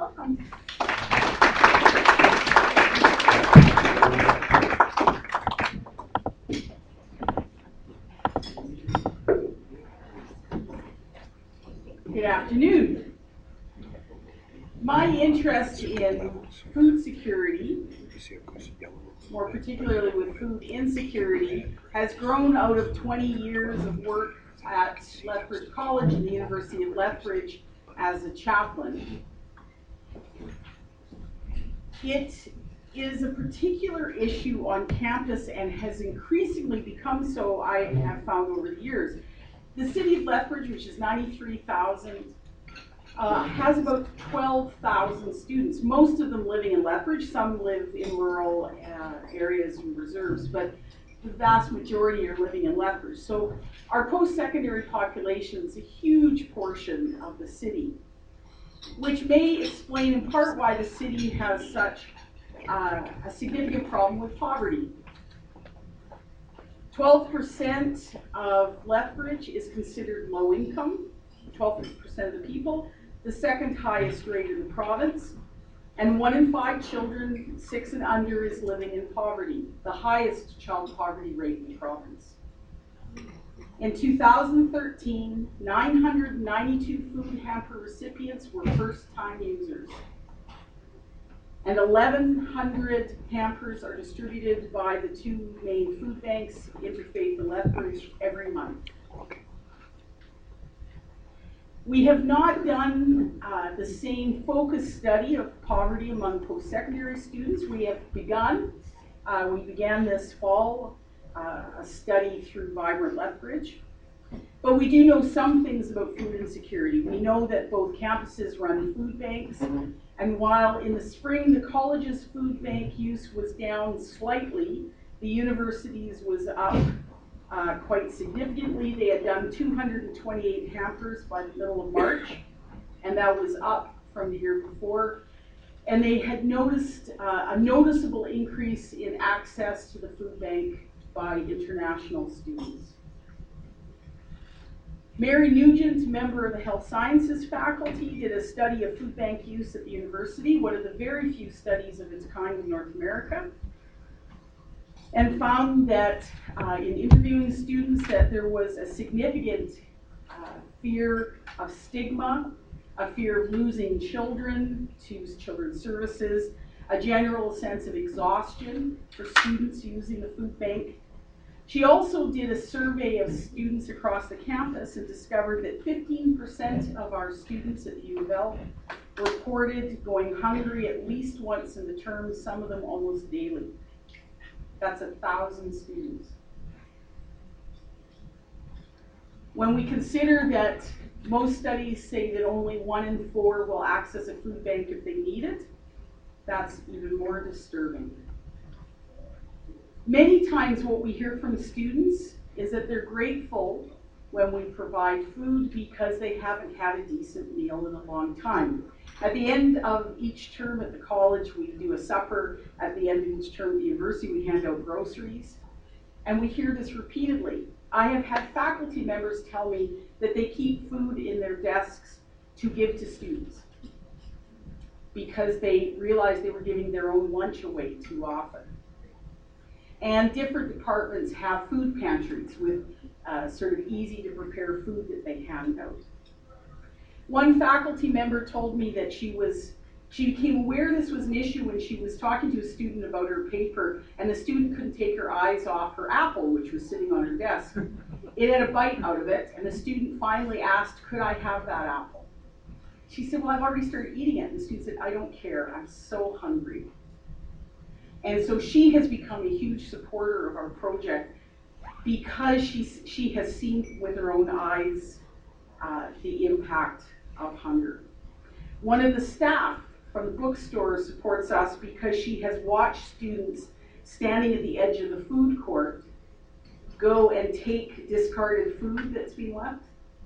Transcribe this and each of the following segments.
Good afternoon. My interest in food security, more particularly with food insecurity, has grown out of 20 years of work at Lethbridge College and the University of Lethbridge as a chaplain. It is a particular issue on campus and has increasingly become so, I have found over the years. The city of Lethbridge, which is 93,000, uh, has about 12,000 students, most of them living in Lethbridge. Some live in rural uh, areas and reserves, but the vast majority are living in Lethbridge. So our post-secondary population is a huge portion of the city, which may explain in part why the city has such uh, a significant problem with poverty. 12% of Lethbridge is considered low income, 12% of the people, the second highest rate in the province. And one in five children, six and under, is living in poverty, the highest child poverty rate in the province. In 2013, 992 food hamper recipients were first time users and 1,100 hampers are distributed by the two main food banks, Interfaith and Lethbridge, every month. We have not done uh, the same focus study of poverty among post-secondary students. We have begun, uh, we began this fall, uh, a study through Vibrant Lethbridge. But we do know some things about food insecurity. We know that both campuses run food banks, and while in the spring the college's food bank use was down slightly, the university's was up uh, quite significantly. They had done 228 hampers by the middle of March, and that was up from the year before. And they had noticed uh, a noticeable increase in access to the food bank by international students. Mary Nugent, member of the Health Sciences faculty, did a study of food bank use at the university, one of the very few studies of its kind in North America, and found that uh, in interviewing students that there was a significant uh, fear of stigma, a fear of losing children to children's services, a general sense of exhaustion for students using the food bank she also did a survey of students across the campus and discovered that 15% of our students at U of L reported going hungry at least once in the term, some of them almost daily. That's a thousand students. When we consider that most studies say that only one in four will access a food bank if they need it, that's even more disturbing. Many times what we hear from students is that they're grateful when we provide food because they haven't had a decent meal in a long time. At the end of each term at the college, we do a supper. At the end of each term at the university, we hand out groceries. And we hear this repeatedly. I have had faculty members tell me that they keep food in their desks to give to students because they realized they were giving their own lunch away too often. And different departments have food pantries with uh, sort of easy to prepare food that they hand out. One faculty member told me that she was she became aware this was an issue when she was talking to a student about her paper, and the student couldn't take her eyes off her apple, which was sitting on her desk. It had a bite out of it, and the student finally asked, Could I have that apple? She said, Well, I've already started eating it. And the student said, I don't care. I'm so hungry. And so she has become a huge supporter of our project because she's, she has seen with her own eyes uh, the impact of hunger. One of the staff from the bookstore supports us because she has watched students standing at the edge of the food court go and take discarded food that's been left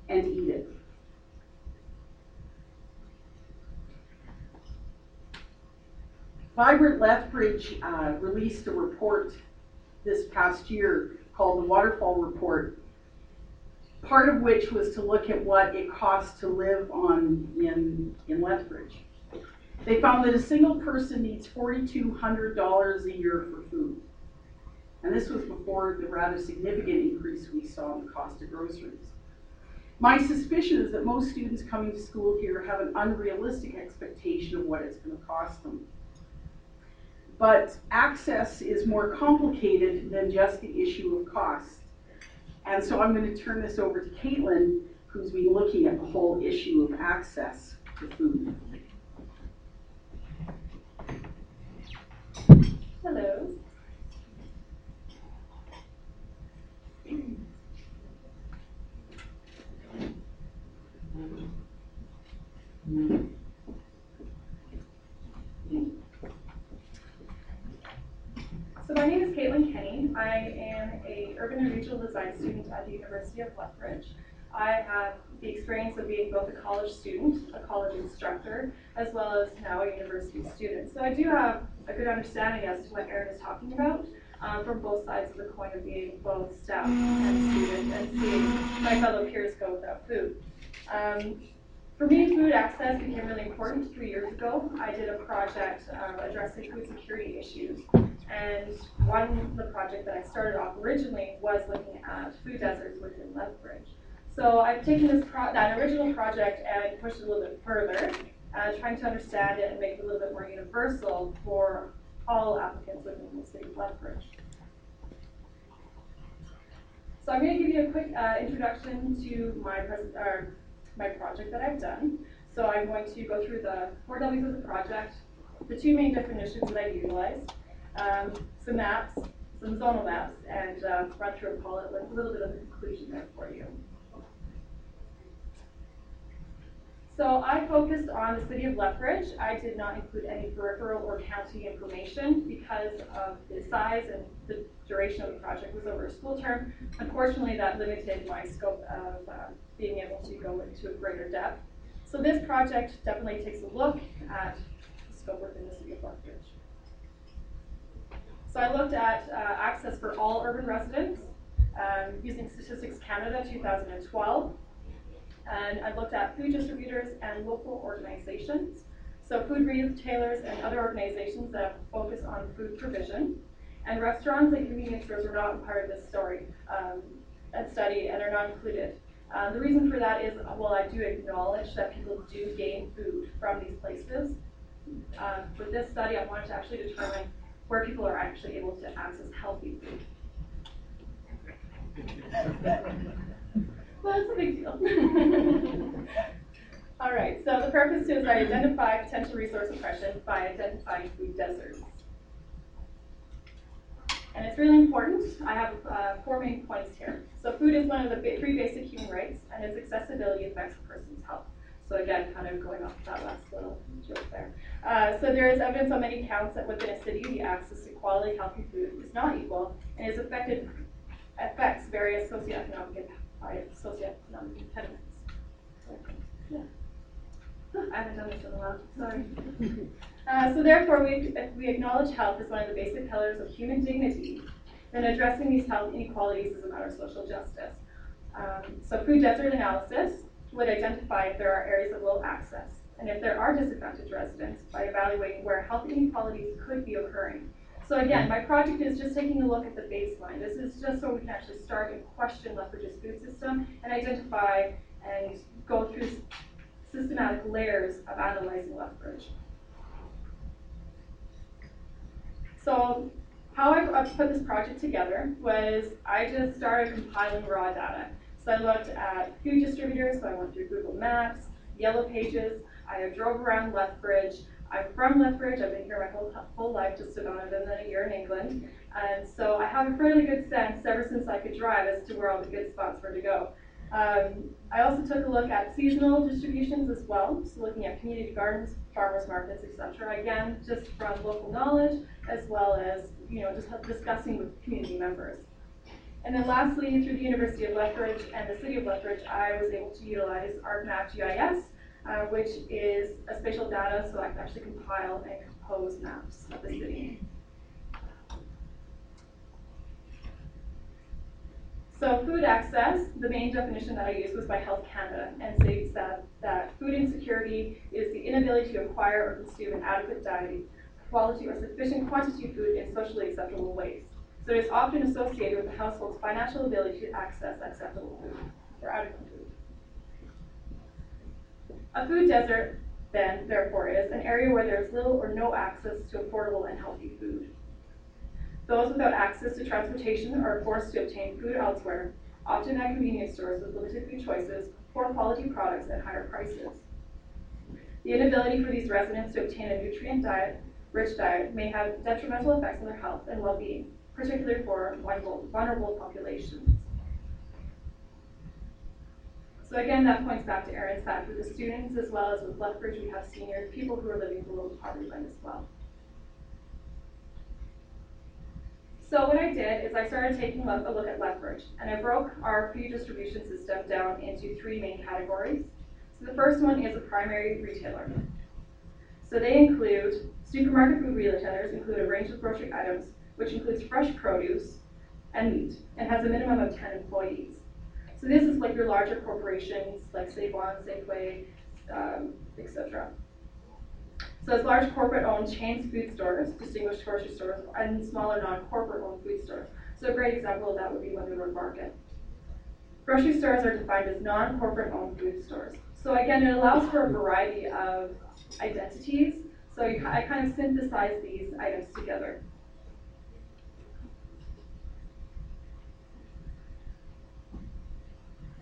and eat it. Vibrant Lethbridge uh, released a report this past year called the Waterfall Report, part of which was to look at what it costs to live on in, in Lethbridge. They found that a single person needs forty-two hundred dollars a year for food. And this was before the rather significant increase we saw in the cost of groceries. My suspicion is that most students coming to school here have an unrealistic expectation of what it's gonna cost them. But access is more complicated than just the issue of cost. And so I'm gonna turn this over to Caitlin, who's been looking at the whole issue of access to food. Hello. So my name is Caitlin Kenny. I am a urban and regional design student at the University of Lethbridge. I have the experience of being both a college student, a college instructor, as well as now a university student. So I do have a good understanding as to what Erin is talking about um, from both sides of the coin of being both staff and student and seeing my fellow peers go without food. Um, for me, food access became really important three years ago. I did a project um, addressing food security issues. And one, the project that I started off originally was looking at food deserts within Lethbridge. So I've taken this that original project and pushed it a little bit further, uh, trying to understand it and make it a little bit more universal for all applicants within the city of Lethbridge. So I'm going to give you a quick uh, introduction to my pres- my project that I've done. So I'm going to go through the four W's of the project, the two main definitions that I utilized, um, some maps, some zonal maps, and uh, run through and call it a little bit of a conclusion there for you. So I focused on the city of Lethbridge. I did not include any peripheral or county information because of the size and the duration of the project was over a school term. Unfortunately, that limited my scope of uh, being able to go into a greater depth. So this project definitely takes a look at the scope within the city of Lethbridge. So I looked at uh, access for all urban residents um, using Statistics Canada 2012. And I looked at food distributors and local organizations. So food retailers and other organizations that focus on food provision. And restaurants and convenience stores were not part of this story um, and study and are not included. Uh, the reason for that is, well, I do acknowledge that people do gain food from these places. Uh, for this study, I wanted to actually determine where people are actually able to access healthy food. Well, it's a big deal. All right, so the purpose is I identify potential resource oppression by identifying food deserts. And it's really important. I have uh, four main points here. So food is one of the three basic human rights, and its accessibility affects a person's health. So again, kind of going off that last little joke there. Uh, so there is evidence on many counts that within a city, the access to quality, healthy food is not equal, and is affected affects various socioeconomic socioeconomic impediments. Yeah. I haven't done this in a while, sorry. Uh, so therefore, we, we acknowledge health as one of the basic pillars of human dignity, then addressing these health inequalities is a matter of social justice. Um, so food desert analysis would identify if there are areas of low access, and if there are disadvantaged residents by evaluating where health inequalities could be occurring. So again, my project is just taking a look at the baseline. This is just so we can actually start and question Lethbridge's food system and identify and go through systematic layers of analyzing Lethbridge. So how I put this project together was I just started compiling raw data. So I looked at food distributors, so I went through Google Maps, Yellow Pages, I drove around Lethbridge, I'm from Lethbridge. I've been here my whole, whole life, just about other than a year in England. And so I have a fairly good sense ever since I could drive as to where all the good spots were to go. Um, I also took a look at seasonal distributions as well, so looking at community gardens, farmers markets, etc. Again, just from local knowledge as well as you know just discussing with community members. And then lastly, through the University of Lethbridge and the City of Lethbridge, I was able to utilize ArcMap GIS uh, which is a spatial data, so I can actually compile and compose maps of the city. So food access, the main definition that I used was by Health Canada and states that, that food insecurity is the inability to acquire or consume an adequate diet, quality or sufficient quantity of food in socially acceptable ways. So it is often associated with the household's financial ability to access acceptable food or adequate food. A food desert, then, therefore, is an area where there is little or no access to affordable and healthy food. Those without access to transportation are forced to obtain food elsewhere, often at convenience stores with limited food choices, poor quality products at higher prices. The inability for these residents to obtain a nutrient diet, rich diet may have detrimental effects on their health and well-being, particularly for vulnerable, populations. So again, that points back to Erin's fact with the students as well as with Lethbridge, we have seniors, people who are living below the poverty line as well. So what I did is I started taking a look, at Lethbridge, and I broke our food distribution system down into three main categories. So the first one is a primary retailer. So they include supermarket food retailers include a range of grocery items, which includes fresh produce and meat, and has a minimum of 10 employees. So this is like your larger corporations like Save-On, Safeway, um, etc. So it's large corporate-owned chains food stores, distinguished grocery stores, and smaller non-corporate-owned food stores. So a great example of that would be London Road Market. Grocery stores are defined as non-corporate-owned food stores. So again, it allows for a variety of identities. So you, I kind of synthesize these items together.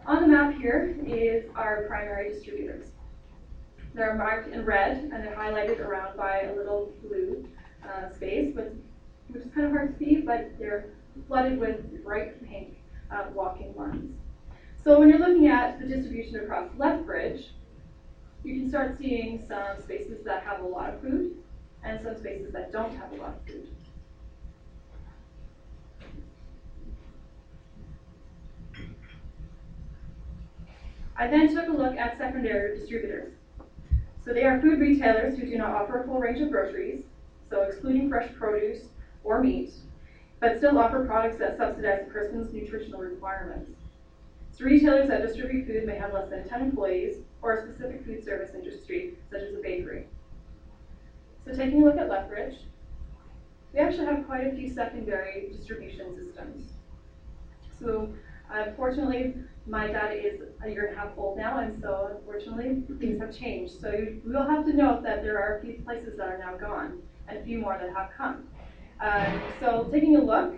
On the map here is our primary distributors. They're marked in red and they're highlighted around by a little blue uh, space, but, which is kind of hard to see, but they're flooded with bright pink uh, walking lines. So when you're looking at the distribution across Lethbridge, you can start seeing some spaces that have a lot of food and some spaces that don't have a lot of food. I then took a look at secondary distributors. So they are food retailers who do not offer a full range of groceries, so excluding fresh produce or meat, but still offer products that subsidize a person's nutritional requirements. So retailers that distribute food may have less than 10 employees or a specific food service industry, such as a bakery. So taking a look at Lethbridge, we actually have quite a few secondary distribution systems. So unfortunately, my dad is a year and a half old now, and so unfortunately, things have changed. So you will have to note that there are a few places that are now gone, and a few more that have come. Um, so taking a look,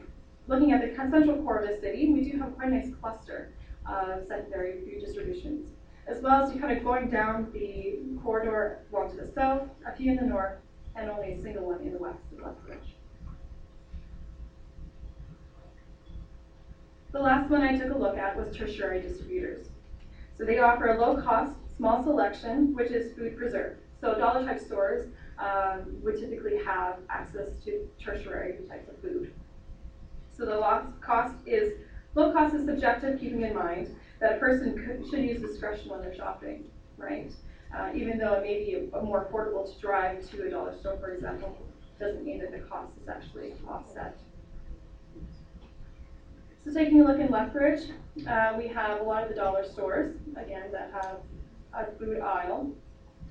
looking at the central core of the city, we do have quite a nice cluster of secondary food distributions, as well as kind of going down the corridor, one to the south, a few in the north, and only a single one in the west of Lethbridge. The last one I took a look at was tertiary distributors. So they offer a low cost, small selection, which is food preserved. So dollar type stores um, would typically have access to tertiary types of food. So the cost is, low cost is subjective, keeping in mind that a person could, should use discretion when they're shopping, right? Uh, even though it may be a, a more affordable to drive to a dollar store, for example, doesn't mean that the cost is actually offset. So taking a look in Lethbridge, uh, we have a lot of the dollar stores, again, that have a food aisle.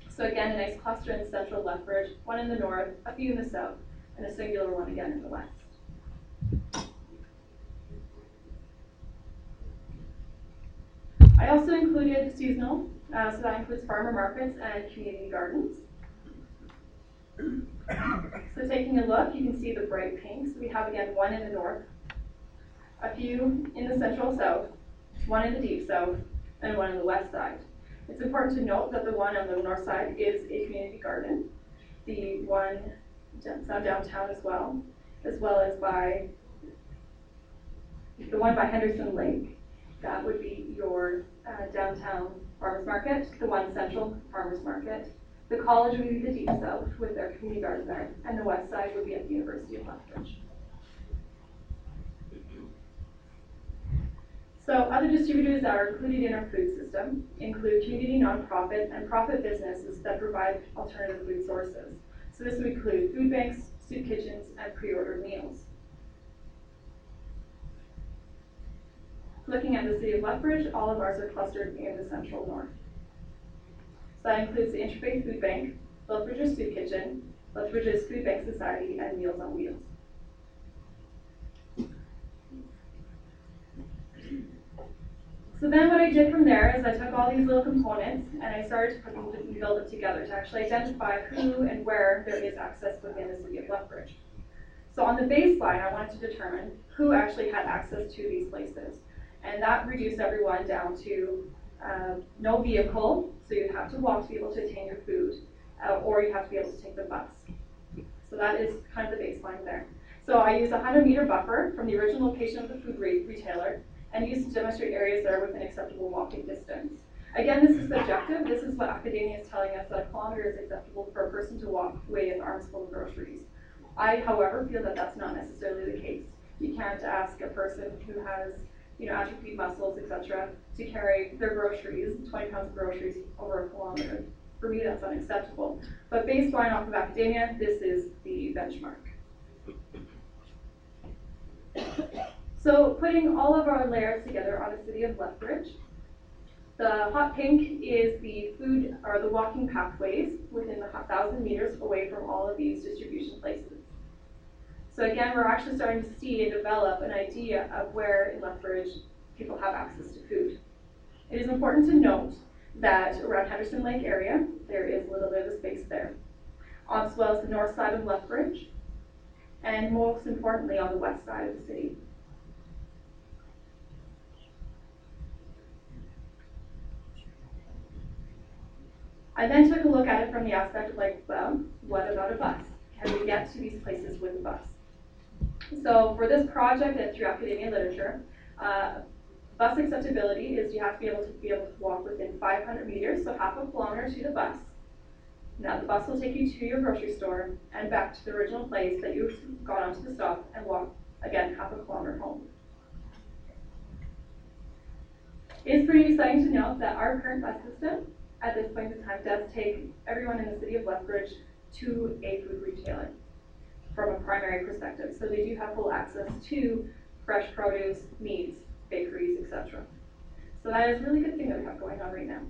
So again, a nice cluster in central Lethbridge, one in the north, a few in the south, and a singular one again in the west. I also included seasonal, uh, so that includes farmer markets and community gardens. So taking a look, you can see the bright pinks. We have again one in the north, a few in the central south, one in the deep south, and one in the west side. It's important to note that the one on the north side is a community garden. The one downtown as well, as well as by the one by Henderson Lake, that would be your uh, downtown farmers market, the one central farmers market. The college would be the deep south with their community garden there, and the west side would be at the University of Lethbridge. So other distributors that are included in our food system include community nonprofit and profit businesses that provide alternative food sources. So this would include food banks, soup kitchens, and pre-ordered meals. Looking at the city of Lethbridge, all of ours are clustered in the central north. So that includes the Interfaith Food Bank, Lethbridge's Soup Kitchen, Lethbridge's Food Bank Society, and Meals on Wheels. So then what I did from there is I took all these little components and I started to put them and build them together to actually identify who and where there is access within the city of Lethbridge. So on the baseline, I wanted to determine who actually had access to these places. And that reduced everyone down to uh, no vehicle, so you'd have to walk to be able to attain your food, uh, or you have to be able to take the bus. So that is kind of the baseline there. So I used a 100 meter buffer from the original location of the food re- retailer and used to demonstrate areas that are within acceptable walking distance. Again, this is subjective. This is what academia is telling us that a kilometer is acceptable for a person to walk away with arms full of groceries. I, however, feel that that's not necessarily the case. You can't ask a person who has, you know, atrophied muscles, etc., to carry their groceries, 20 pounds of groceries, over a kilometer. For me, that's unacceptable. But baseline off of academia, this is the benchmark. So putting all of our layers together on the city of Lethbridge, the hot pink is the food or the walking pathways within the thousand meters away from all of these distribution places. So again, we're actually starting to see and develop an idea of where in Lethbridge people have access to food. It is important to note that around Henderson Lake area, there is a little bit of space there, as well as the north side of Lethbridge, and most importantly on the west side of the city. I then took a look at it from the aspect of like, well, what about a bus? Can we get to these places with a bus? So for this project and through academia literature, uh, bus acceptability is you have to be able to be able to walk within 500 meters, so half a kilometer to the bus. Now the bus will take you to your grocery store and back to the original place that you got onto the stop and walk again half a kilometer home. It is pretty exciting to note that our current bus system at this point in time does take everyone in the city of Lethbridge to a food retailer from a primary perspective. So they do have full access to fresh produce, meats, bakeries, etc. So that is a really good thing that we have going on right now.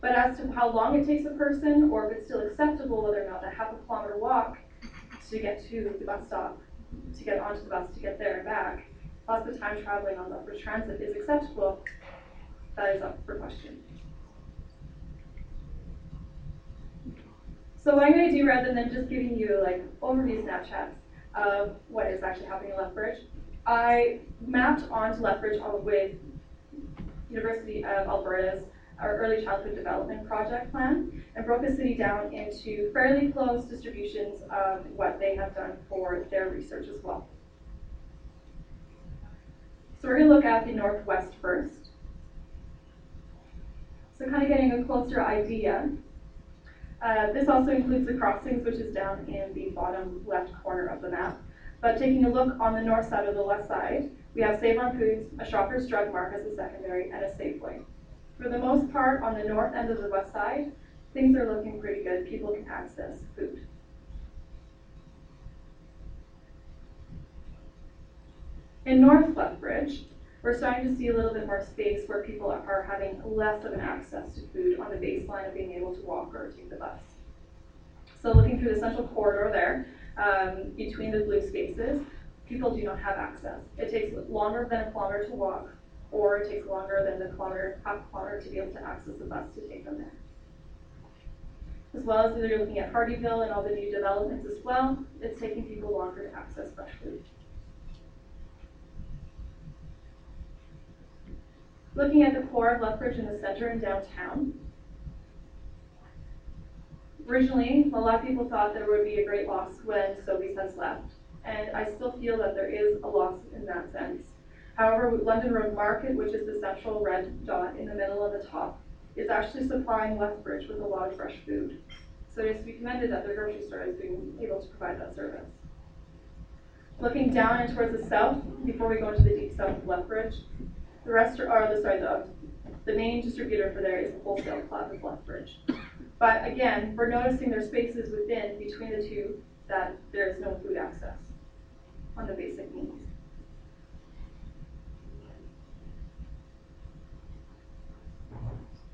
But as to how long it takes a person, or if it's still acceptable, whether or not a half a kilometer walk to get to the bus stop, to get onto the bus, to get there and back, plus the time traveling on Lethbridge Transit is acceptable, that is up for question. So what I'm going to do, rather than just giving you like overview snapshots of what is actually happening in Lethbridge, I mapped onto Lethbridge with University of Alberta's our early childhood development project plan and broke the city down into fairly close distributions of what they have done for their research as well. So we're going to look at the northwest first. So kind of getting a closer idea uh, this also includes the crossings, which is down in the bottom left corner of the map. But taking a look on the north side of the left side, we have Save on Foods, a Shoppers Drug Mart as a secondary, and a Safeway. For the most part, on the north end of the west side, things are looking pretty good. People can access food. In North Lethbridge, we're starting to see a little bit more space where people are having less of an access to food on the baseline of being able to walk or take the bus. So looking through the central corridor there, um, between the blue spaces, people do not have access. It takes longer than a kilometer to walk, or it takes longer than the kilometer, half kilometer to be able to access the bus to take them there. As well as you're looking at Hardieville and all the new developments as well, it's taking people longer to access fresh food. Looking at the core of Lethbridge in the center and downtown, originally, a lot of people thought there would be a great loss when Sobeys has left, and I still feel that there is a loss in that sense. However, London Road Market, which is the central red dot in the middle of the top, is actually supplying Lethbridge with a lot of fresh food. So it is to be commended that the grocery store is being able to provide that service. Looking down and towards the south, before we go into the deep south of Lethbridge, the rest are the sorry the the main distributor for there is the wholesale club of Lethbridge. But again, we're noticing there's spaces within between the two that there is no food access on the basic needs.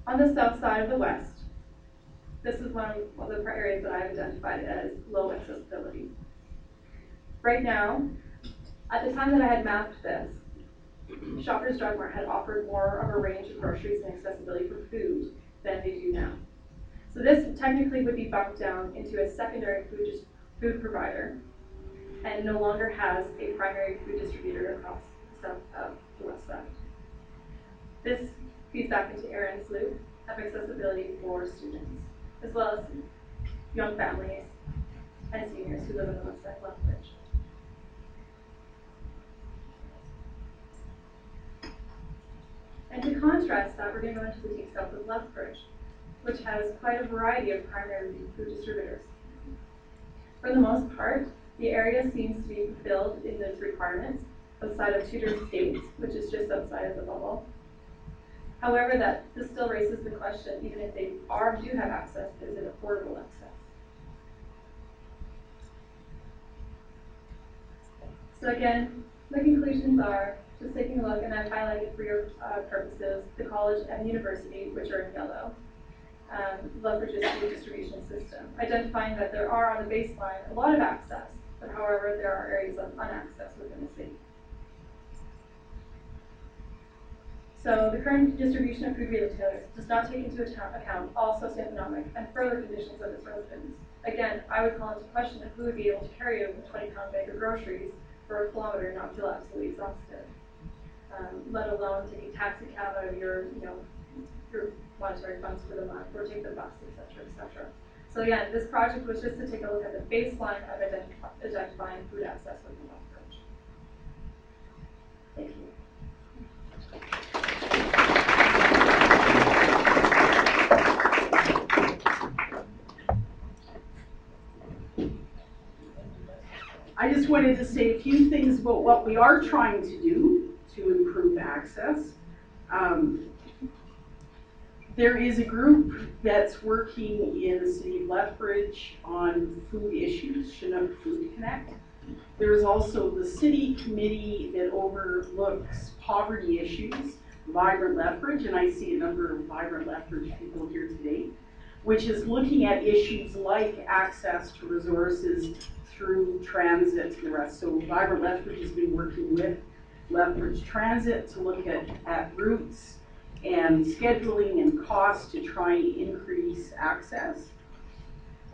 On the south side of the west, this is one of the areas that I've identified as low accessibility. Right now, at the time that I had mapped this, Shoppers Drug Mart had offered more of a range of groceries and accessibility for food than they do now. So this technically would be bumped down into a secondary food, food provider and no longer has a primary food distributor across the south of the west side. This feeds back into Erin's loop of accessibility for students, as well as young families and seniors who live in the west side Lethbridge. And to contrast that, we're going to go into the deep south of Lethbridge, which has quite a variety of primary food distributors. For the most part, the area seems to be fulfilled in those requirements outside of Tudor Estates, which is just outside of the bubble. However, that this still raises the question, even if they are do have access, is it affordable access? So again, the conclusions are just taking a look, and I've highlighted for your uh, purposes the college and university, which are in yellow. Um, Lethbridge's food distribution system, identifying that there are on the baseline a lot of access, but however, there are areas of unaccess within the city. So the current distribution of food retailers does not take into account, all socioeconomic and further conditions of its residents. Again, I would call into question who would be able to carry a 20 pound bag of groceries for a kilometer not feel absolutely exhausted. Um, let alone take a taxi cab out of your, you know, your monetary funds for the month, or take the bus, etc., cetera, et cetera. So again, this project was just to take a look at the baseline of identif- identifying food access within Lethbridge. Thank you. I just wanted to say a few things about what we are trying to do to improve access. Um, there is a group that's working in the city of Lethbridge on food issues, Chinook Food Connect. There's also the city committee that overlooks poverty issues, Vibrant Lethbridge, and I see a number of Vibrant Lethbridge people here today, which is looking at issues like access to resources through transit to the rest. So Vibrant Lethbridge has been working with Lethbridge Transit to look at, at routes and scheduling and cost to try and increase access.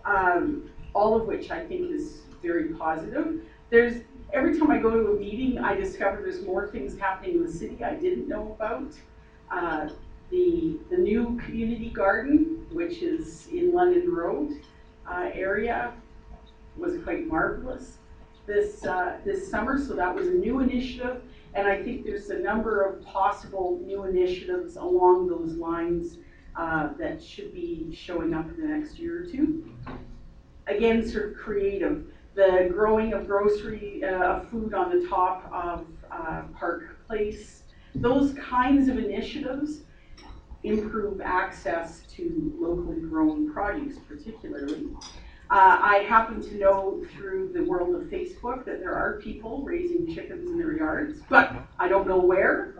Um, all of which I think is very positive. There's, every time I go to a meeting, I discover there's more things happening in the city I didn't know about. Uh, the, the new community garden, which is in London Road uh, area, was quite marvelous this, uh, this summer, so that was a new initiative. And I think there's a number of possible new initiatives along those lines uh, that should be showing up in the next year or two. Again, sort of creative. The growing of grocery, uh, food on the top of uh, Park Place, those kinds of initiatives improve access to locally grown produce particularly. Uh, I happen to know through the world of Facebook that there are people raising chickens in their yards, but I don't know where.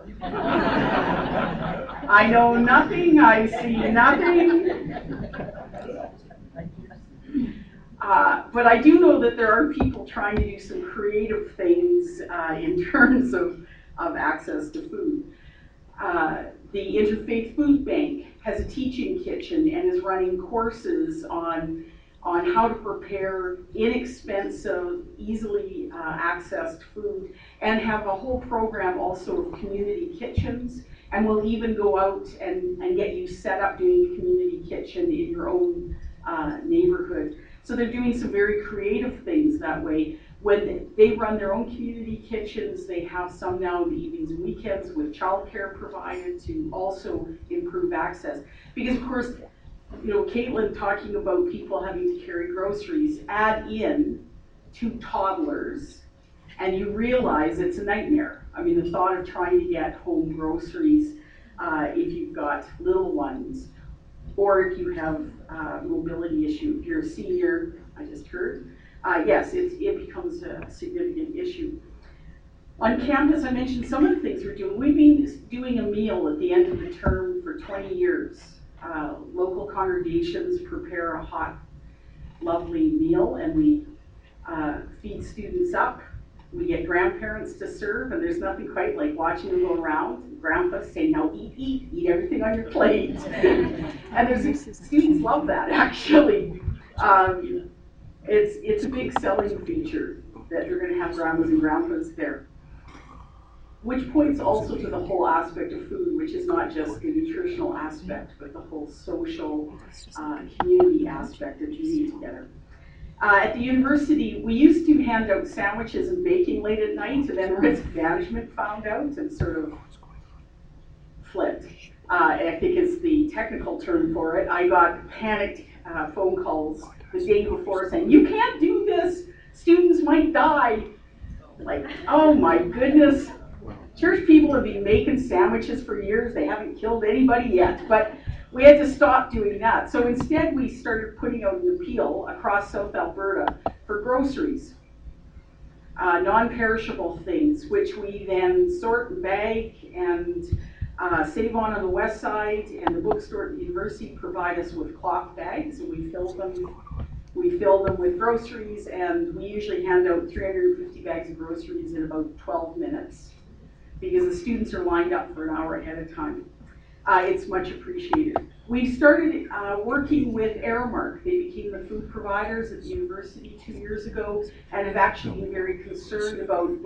I know nothing, I see nothing. Uh, but I do know that there are people trying to do some creative things uh, in terms of, of access to food. Uh, the Interfaith Food Bank has a teaching kitchen and is running courses on on how to prepare inexpensive, easily uh, accessed food, and have a whole program also of community kitchens. And we'll even go out and, and get you set up doing a community kitchen in your own uh, neighborhood. So they're doing some very creative things that way. When they run their own community kitchens, they have some now in the evenings and weekends with childcare provided to also improve access. Because of course, you know, Caitlin talking about people having to carry groceries, add in two toddlers, and you realize it's a nightmare. I mean, the thought of trying to get home groceries uh, if you've got little ones, or if you have a mobility issue, if you're a senior, I just heard, uh, yes, it, it becomes a significant issue. On campus, I mentioned some of the things we're doing. We've been doing a meal at the end of the term for 20 years uh, local congregations prepare a hot, lovely meal and we uh, feed students up. We get grandparents to serve, and there's nothing quite like watching them go around. Grandpa say, "Now eat, eat, eat everything on your plate." and there's students love that actually. Um, it's it's a big selling feature that you're going to have grandmas and grandpas there. Which points also to the whole aspect of food, which is not just the nutritional aspect, but the whole social uh, community aspect of eating together. Uh, at the university, we used to hand out sandwiches and baking late at night, and then risk management found out and sort of flipped. Uh, I think is the technical term for it. I got panicked uh, phone calls the day before saying, "You can't do this. Students might die." Like, oh my goodness. Church people have been making sandwiches for years. They haven't killed anybody yet, but we had to stop doing that. So instead, we started putting out an appeal across South Alberta for groceries, uh, non perishable things, which we then sort and bag and uh, Save On on the west side and the bookstore at the university provide us with cloth bags, and we fill them. We fill them with groceries, and we usually hand out 350 bags of groceries in about 12 minutes because the students are lined up for an hour ahead of time. Uh, it's much appreciated. We started uh, working with Aramark. They became the food providers at the university two years ago and have actually been very concerned about